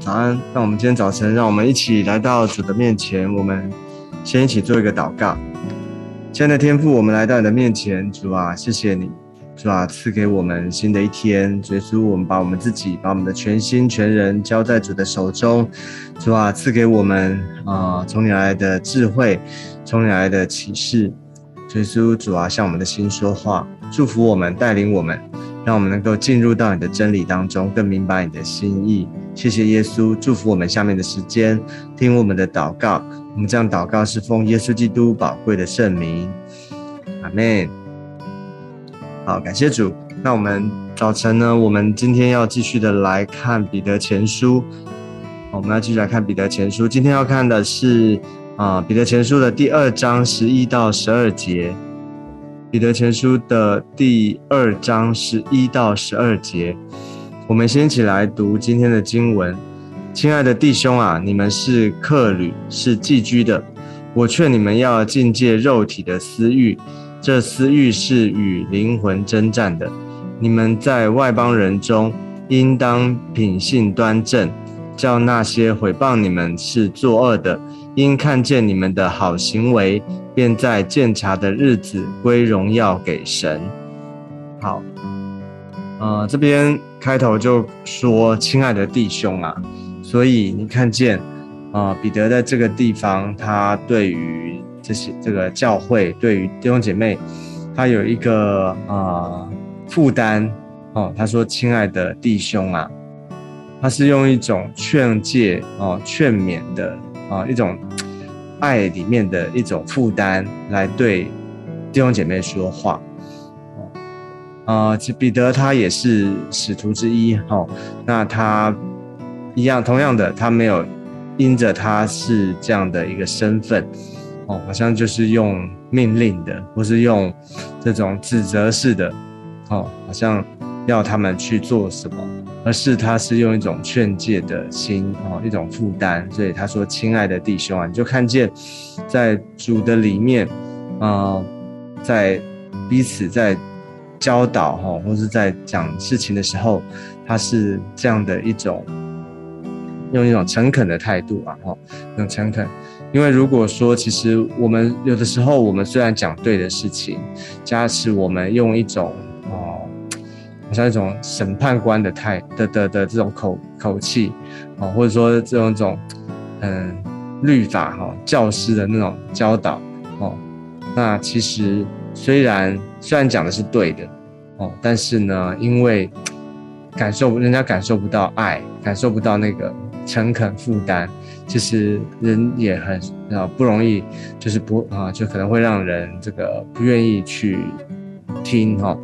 早安。那我们今天早晨，让我们一起来到主的面前。我们先一起做一个祷告。亲爱的天父，我们来到你的面前，主啊，谢谢你，主啊，赐给我们新的一天。耶稣，我们把我们自己，把我们的全心全人交在主的手中。主啊，赐给我们啊，从你来的智慧，从你来的启示。耶稣，主啊，向我们的心说话，祝福我们，带领我们。让我们能够进入到你的真理当中，更明白你的心意。谢谢耶稣，祝福我们下面的时间，听我们的祷告。我们这样祷告是奉耶稣基督宝贵的圣名，阿门。好，感谢主。那我们早晨呢？我们今天要继续的来看彼得前书。我们要继续来看彼得前书。今天要看的是啊，彼得前书的第二章十一到十二节。彼得前书的第二章十一到十二节，我们先一起来读今天的经文。亲爱的弟兄啊，你们是客旅，是寄居的。我劝你们要禁戒肉体的私欲，这私欲是与灵魂征战的。你们在外邦人中，应当品性端正，叫那些毁谤你们是作恶的，因看见你们的好行为。便在鉴察的日子归荣耀给神。好，呃，这边开头就说：“亲爱的弟兄啊，所以你看见，啊，彼得在这个地方，他对于这些这个教会，对于弟兄姐妹，他有一个啊负担哦。他说：‘亲爱的弟兄啊，他是用一种劝诫哦、劝勉的啊一种。’爱里面的一种负担，来对弟兄姐妹说话。啊，其彼得他也是使徒之一，哈。那他一样，同样的，他没有因着他是这样的一个身份，哦，好像就是用命令的，或是用这种指责式的，哦，好像要他们去做什么。而是他是用一种劝诫的心哦，一种负担，所以他说：“亲爱的弟兄啊，你就看见，在主的里面，啊，在彼此在教导哈，或是在讲事情的时候，他是这样的一种用一种诚恳的态度啊，哈，用诚恳。因为如果说，其实我们有的时候，我们虽然讲对的事情，加持我们用一种。”好像一种审判官的态的的的这种口口气，哦，或者说这种种嗯律法哈教师的那种教导哦，那其实虽然虽然讲的是对的哦，但是呢，因为感受人家感受不到爱，感受不到那个诚恳负担，其实人也很啊不容易，就是不啊就可能会让人这个不愿意去听哈。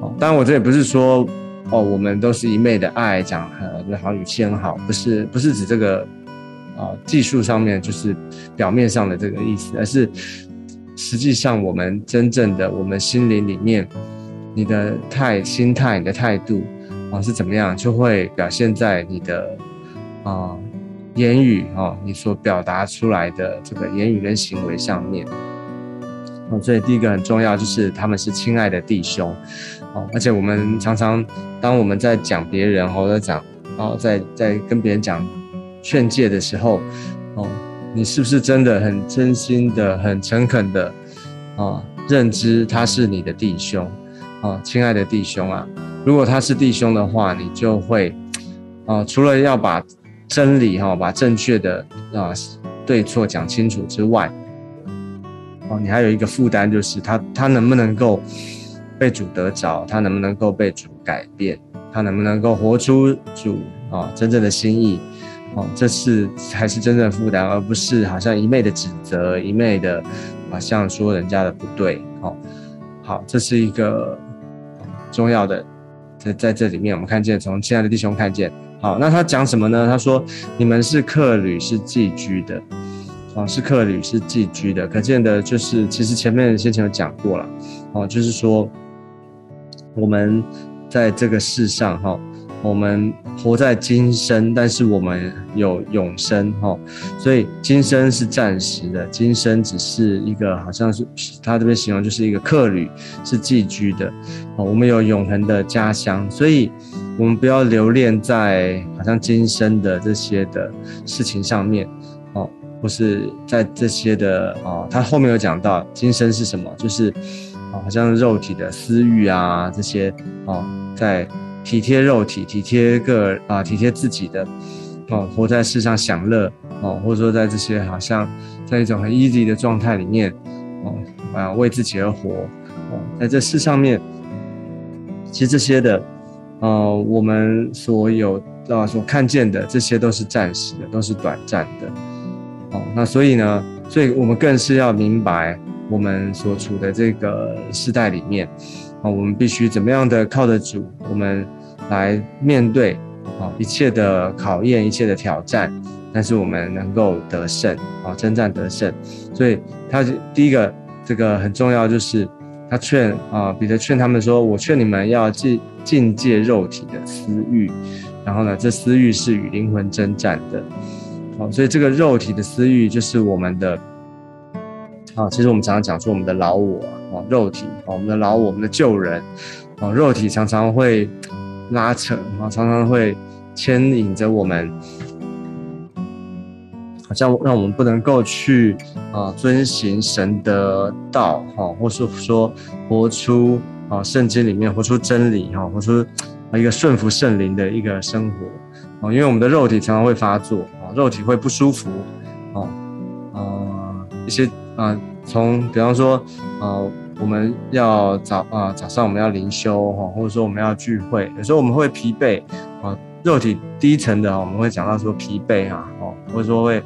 哦，当然我这也不是说，哦，我们都是一昧的爱讲，呃，好语气很好，不是，不是指这个，啊，技术上面就是表面上的这个意思，而是实际上我们真正的我们心灵里面，你的态、心态、你的态度，啊，是怎么样，就会表现在你的，啊，言语，哦，你所表达出来的这个言语跟行为上面。哦，所以第一个很重要就是他们是亲爱的弟兄。哦，而且我们常常，当我们在讲别人或者讲，哦，在在跟别人讲劝诫的时候，哦，你是不是真的很真心的、很诚恳的，啊，认知他是你的弟兄，啊，亲爱的弟兄啊，如果他是弟兄的话，你就会，啊，除了要把真理哈，把正确的啊对错讲清楚之外，哦，你还有一个负担，就是他他能不能够。被主得着，他能不能够被主改变？他能不能够活出主啊真正的心意？哦，这是才是真正的负担，而不是好像一昧的指责，一昧的好像说人家的不对。哦，好，这是一个重要的，在在这里面，我们看见从亲爱的弟兄看见。好，那他讲什么呢？他说：“你们是客旅，是寄居的。”啊，是客旅，是寄居的。可见的就是，其实前面先前有讲过了。哦，就是说。我们在这个世上，哈，我们活在今生，但是我们有永生，哈，所以今生是暂时的，今生只是一个，好像是他这边形容就是一个客旅，是寄居的，哦，我们有永恒的家乡，所以我们不要留恋在好像今生的这些的事情上面，哦，或是在这些的哦，他后面有讲到今生是什么，就是哦，好像肉体的私欲啊这些哦，在体贴肉体、体贴个啊、体贴自己的哦，活在世上享乐哦，或者说在这些好像在一种很 easy 的状态里面哦，啊，为自己而活哦，在这世上面，其实这些的。呃，我们所有啊所看见的这些都是暂时的，都是短暂的。哦，那所以呢，所以我们更是要明白，我们所处的这个时代里面，啊，我们必须怎么样的靠得住，我们来面对啊一切的考验，一切的挑战，但是我们能够得胜，啊，征战得胜。所以他第一个这个很重要，就是他劝啊彼得劝他们说：“我劝你们要记。”境界肉体的私欲，然后呢，这私欲是与灵魂征战的，好，所以这个肉体的私欲就是我们的，啊，其实我们常常讲说我们的老我，哦，肉体，啊，我们的老我，我们的旧人，啊，肉体常常会拉扯，啊，常常会牵引着我们，好像让我们不能够去啊遵行神的道，哈，或是说活出。啊，圣经里面活出真理，哈，活出啊一个顺服圣灵的一个生活，啊，因为我们的肉体常常会发作，啊，肉体会不舒服，啊，啊，一些啊，从比方说，啊，我们要早啊早上我们要灵修，哈，或者说我们要聚会，有时候我们会疲惫，啊，肉体低层的，我们会讲到说疲惫啊，哦，或者说会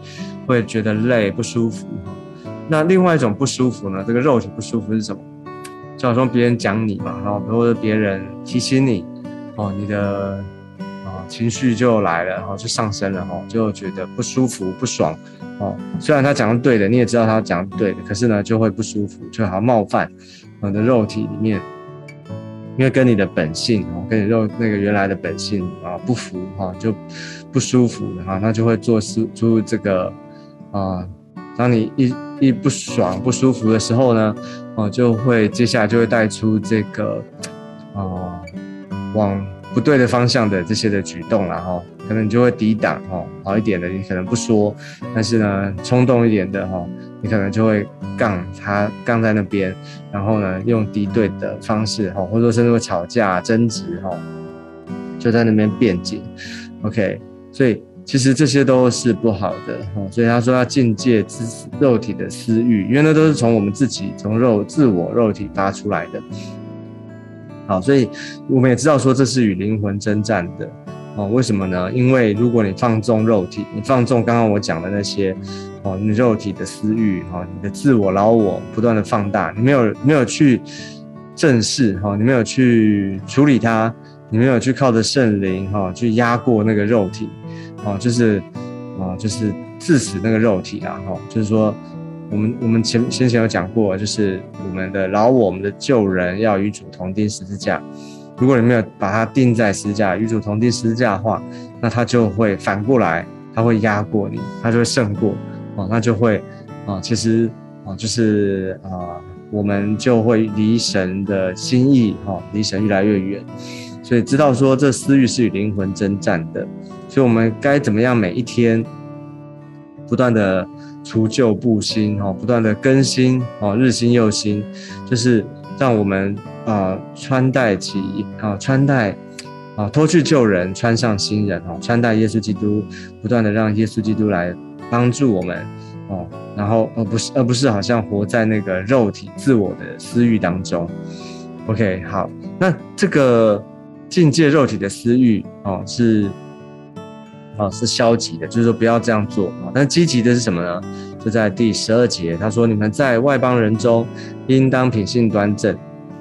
会觉得累不舒服，那另外一种不舒服呢，这个肉体不舒服是什么？就好像别人讲你嘛，然后或者别人提醒你，哦，你的情绪就来了，然后就上升了，哈，就觉得不舒服、不爽，哦，虽然他讲的对的，你也知道他讲的对的，可是呢，就会不舒服，就好像冒犯你的肉体里面，因为跟你的本性，哦，跟你肉那个原来的本性啊不符，哈，就不舒服，哈，那就会做出出这个啊，当你一一不爽、不舒服的时候呢？哦，就会接下来就会带出这个，啊，往不对的方向的这些的举动然后可能你就会抵挡哈，好一点的你可能不说，但是呢，冲动一点的哈，你可能就会杠他杠在那边，然后呢，用敌对的方式哈，或者说甚至会吵架争执哈，就在那边辩解，OK，所以。其实这些都是不好的哈，所以他说要境界自肉体的私欲，因为那都是从我们自己从肉自我肉体发出来的。好，所以我们也知道说这是与灵魂征战的哦。为什么呢？因为如果你放纵肉体，你放纵刚刚我讲的那些哦，你肉体的私欲哈，你的自我老我不断的放大，你没有没有去正视哈，你没有去处理它，你没有去靠着圣灵哈去压过那个肉体。哦，就是，啊，就是致死那个肉体啊，哈，就是说，我们我们前先前有讲过，就是我们的老我，我们的旧人要与主同钉十字架。如果你没有把它钉在十字架，与主同钉十字架的话，那它就会反过来，它会压过你，它就会胜过，哦，那就会，啊，其实，啊，就是啊，我们就会离神的心意，哈，离神越来越远。所以知道说，这私欲是与灵魂征战的。所以，我们该怎么样？每一天不断的除旧布新，哈，不断的更新，哦，日新又新，就是让我们啊穿戴起啊穿戴啊脱去旧人，穿上新人，哈，穿戴耶稣基督，不断的让耶稣基督来帮助我们，哦，然后而不是而不是好像活在那个肉体自我的私欲当中。OK，好，那这个境界肉体的私欲，哦，是。啊，是消极的，就是说不要这样做啊。但积极的是什么呢？就在第十二节，他说：“你们在外邦人中，应当品性端正，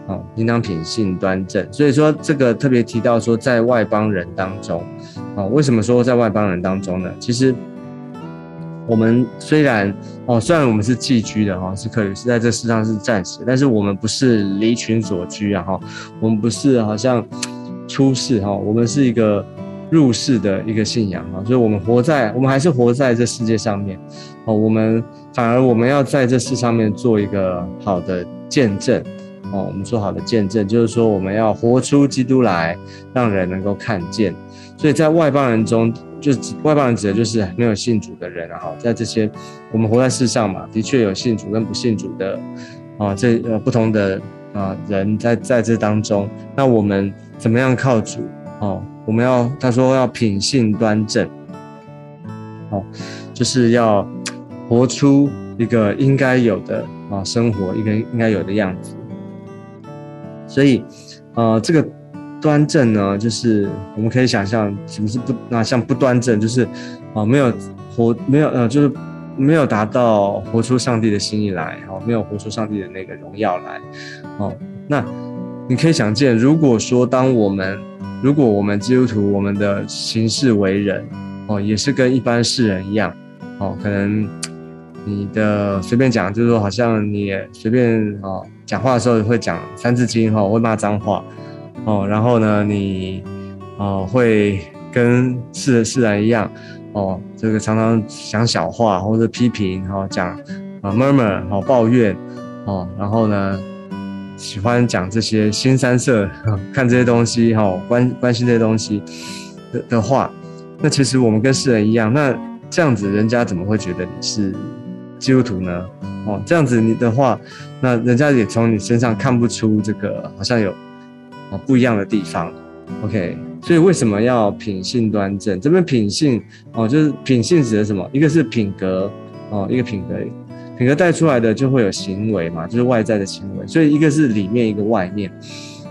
啊，应当品性端正。”所以说这个特别提到说，在外邦人当中，啊，为什么说在外邦人当中呢？其实我们虽然哦，虽然我们是寄居的哈，是可以是在这世上是暂时，但是我们不是离群所居啊哈，我们不是好像出世哈，我们是一个。入世的一个信仰啊，所以我们活在，我们还是活在这世界上面，哦，我们反而我们要在这世上面做一个好的见证，哦，我们说好的见证，就是说我们要活出基督来，让人能够看见。所以在外邦人中，就外邦人指的就是没有信主的人啊。在这些我们活在世上嘛，的确有信主跟不信主的啊，这呃不同的啊人在在这当中。那我们怎么样靠主？哦，我们要他说要品性端正，哦，就是要活出一个应该有的啊生活，一个应该有的样子。所以，呃，这个。端正呢，就是我们可以想象什么是不那像不端正，就是啊没有活没有呃就是没有达到活出上帝的心意来，哦没有活出上帝的那个荣耀来，哦那你可以想见，如果说当我们如果我们基督徒我们的行事为人哦也是跟一般世人一样哦可能你的随便讲就是说好像你随便哦讲话的时候会讲三字经哈会骂脏话。哦，然后呢，你哦会跟世世人一样，哦，这个常常讲小话或者批评，然后讲啊 murmur，好抱怨，哦，然后呢喜欢讲这些新三色，看这些东西，哈，关关心这些东西的的话，那其实我们跟世人一样，那这样子人家怎么会觉得你是基督徒呢？哦，这样子你的话，那人家也从你身上看不出这个好像有。啊，不一样的地方，OK，所以为什么要品性端正？这边品性哦，就是品性指的什么？一个是品格哦，一个品格，品格带出来的就会有行为嘛，就是外在的行为。所以一个是里面，一个外面。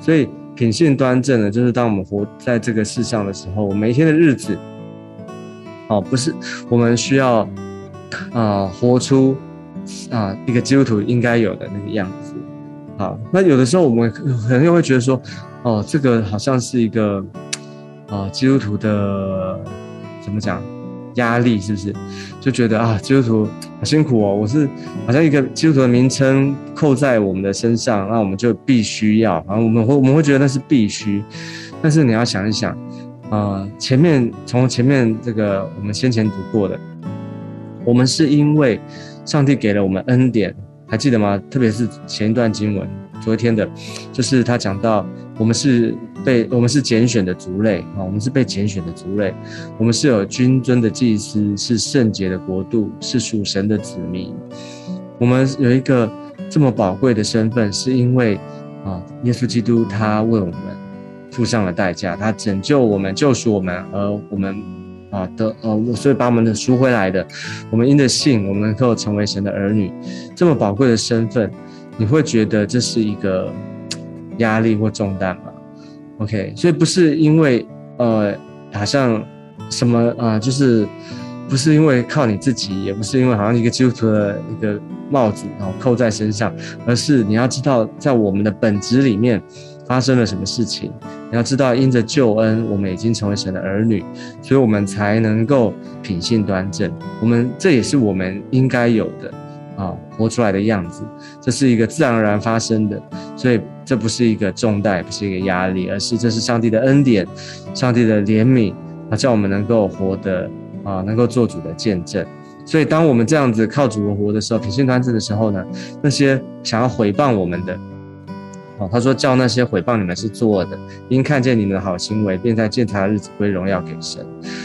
所以品性端正呢，就是当我们活在这个世上的时候，每一天的日子，哦，不是我们需要啊，活出啊一个基督徒应该有的那个样子。好，那有的时候我们可能又会觉得说。哦，这个好像是一个，啊，基督徒的怎么讲压力是不是？就觉得啊，基督徒好辛苦哦。我是好像一个基督徒的名称扣在我们的身上，那我们就必须要，然后我们会我们会觉得那是必须。但是你要想一想，啊，前面从前面这个我们先前读过的，我们是因为上帝给了我们恩典，还记得吗？特别是前一段经文，昨天的，就是他讲到。我们是被我们是拣选的族类啊，我们是被拣选的族类，我们是有君尊的祭司，是圣洁的国度，是属神的子民。我们有一个这么宝贵的身份，是因为啊，耶稣基督他为我们付上了代价，他拯救我们，救赎我们，而我们啊的呃，所以把我们的赎回来的。我们因着信，我们能够成为神的儿女。这么宝贵的身份，你会觉得这是一个？压力或重担吗，OK，所以不是因为呃，好像什么啊，就是不是因为靠你自己，也不是因为好像一个基督徒的一个帽子然后扣在身上，而是你要知道，在我们的本质里面发生了什么事情。你要知道，因着救恩，我们已经成为神的儿女，所以我们才能够品性端正。我们这也是我们应该有的啊，活出来的样子。这是一个自然而然发生的，所以。这不是一个重担，不是一个压力，而是这是上帝的恩典，上帝的怜悯啊，叫我们能够活得啊，能够做主的见证。所以，当我们这样子靠主而活的时候，品性端正的时候呢，那些想要回谤我们的，哦，他说叫那些回谤你们是作恶的，因看见你们的好行为，便在鉴察的日子归荣耀给神。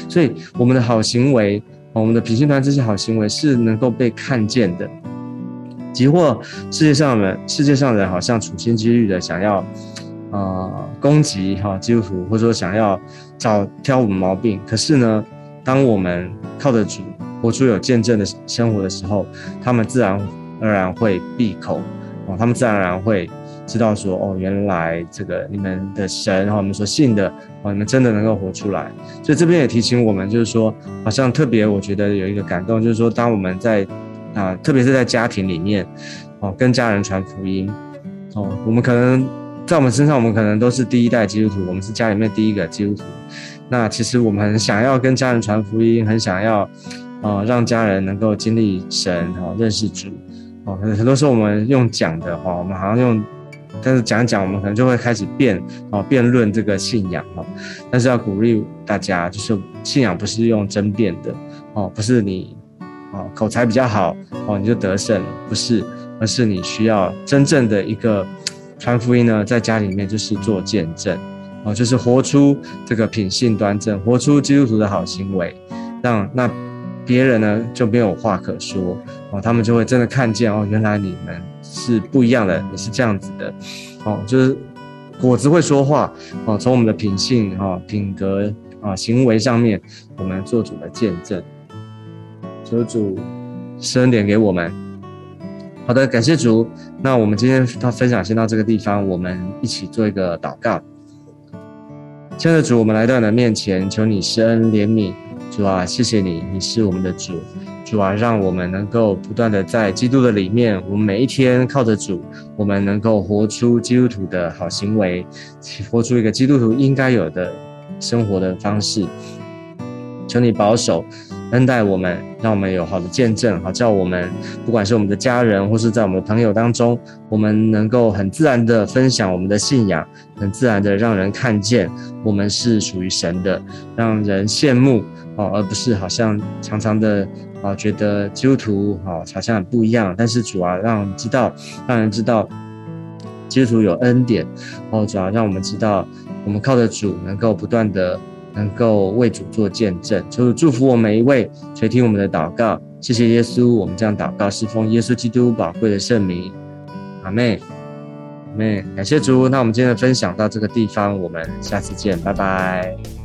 所以，我们的好行为，我们的品性端这些好行为是能够被看见的。即或世界上人，世界上人好像处心积虑的想要，呃，攻击哈基督徒，或者说想要找挑我们毛病。可是呢，当我们靠着主活出有见证的生活的时候，他们自然而然会闭口哦，他们自然而然会知道说，哦，原来这个你们的神哈，我们所信的哦，你们真的能够活出来。所以这边也提醒我们，就是说，好像特别我觉得有一个感动，就是说，当我们在啊，特别是在家庭里面，哦，跟家人传福音，哦，我们可能在我们身上，我们可能都是第一代基督徒，我们是家里面第一个基督徒。那其实我们很想要跟家人传福音，很想要，啊，让家人能够经历神，哦，认识主，哦，很多时候我们用讲的，话，我们好像用，但是讲讲，我们可能就会开始辩，哦，辩论这个信仰，哈，但是要鼓励大家，就是信仰不是用争辩的，哦，不是你。哦，口才比较好哦，你就得胜了，不是，而是你需要真正的一个传福音呢，在家里面就是做见证，哦，就是活出这个品性端正，活出基督徒的好行为，让那别人呢就没有话可说，哦，他们就会真的看见哦，原来你们是不一样的，你是这样子的，哦，就是果子会说话，哦，从我们的品性、哈品格啊行为上面，我们做主的见证，求主生点给我们。好的，感谢主。那我们今天到分享先到这个地方，我们一起做一个祷告。亲爱的主，我们来到你的面前，求你施恩怜悯。主啊，谢谢你，你是我们的主。主啊，让我们能够不断的在基督的里面，我们每一天靠着主，我们能够活出基督徒的好行为，活出一个基督徒应该有的生活的方式。求你保守。恩待我们，让我们有好的见证，好叫我们不管是我们的家人，或是在我们的朋友当中，我们能够很自然的分享我们的信仰，很自然的让人看见我们是属于神的，让人羡慕哦，而不是好像常常的啊觉得基督徒哦好像很不一样。但是主啊，让知道，让人知道基督徒有恩典哦，主要让我们知道，我们靠着主能够不断的。能够为主做见证，求主祝福我每一位垂听我们的祷告。谢谢耶稣，我们这样祷告是奉耶稣基督宝贵的圣名。阿妹，阿妹，感谢主。那我们今天的分享到这个地方，我们下次见，拜拜。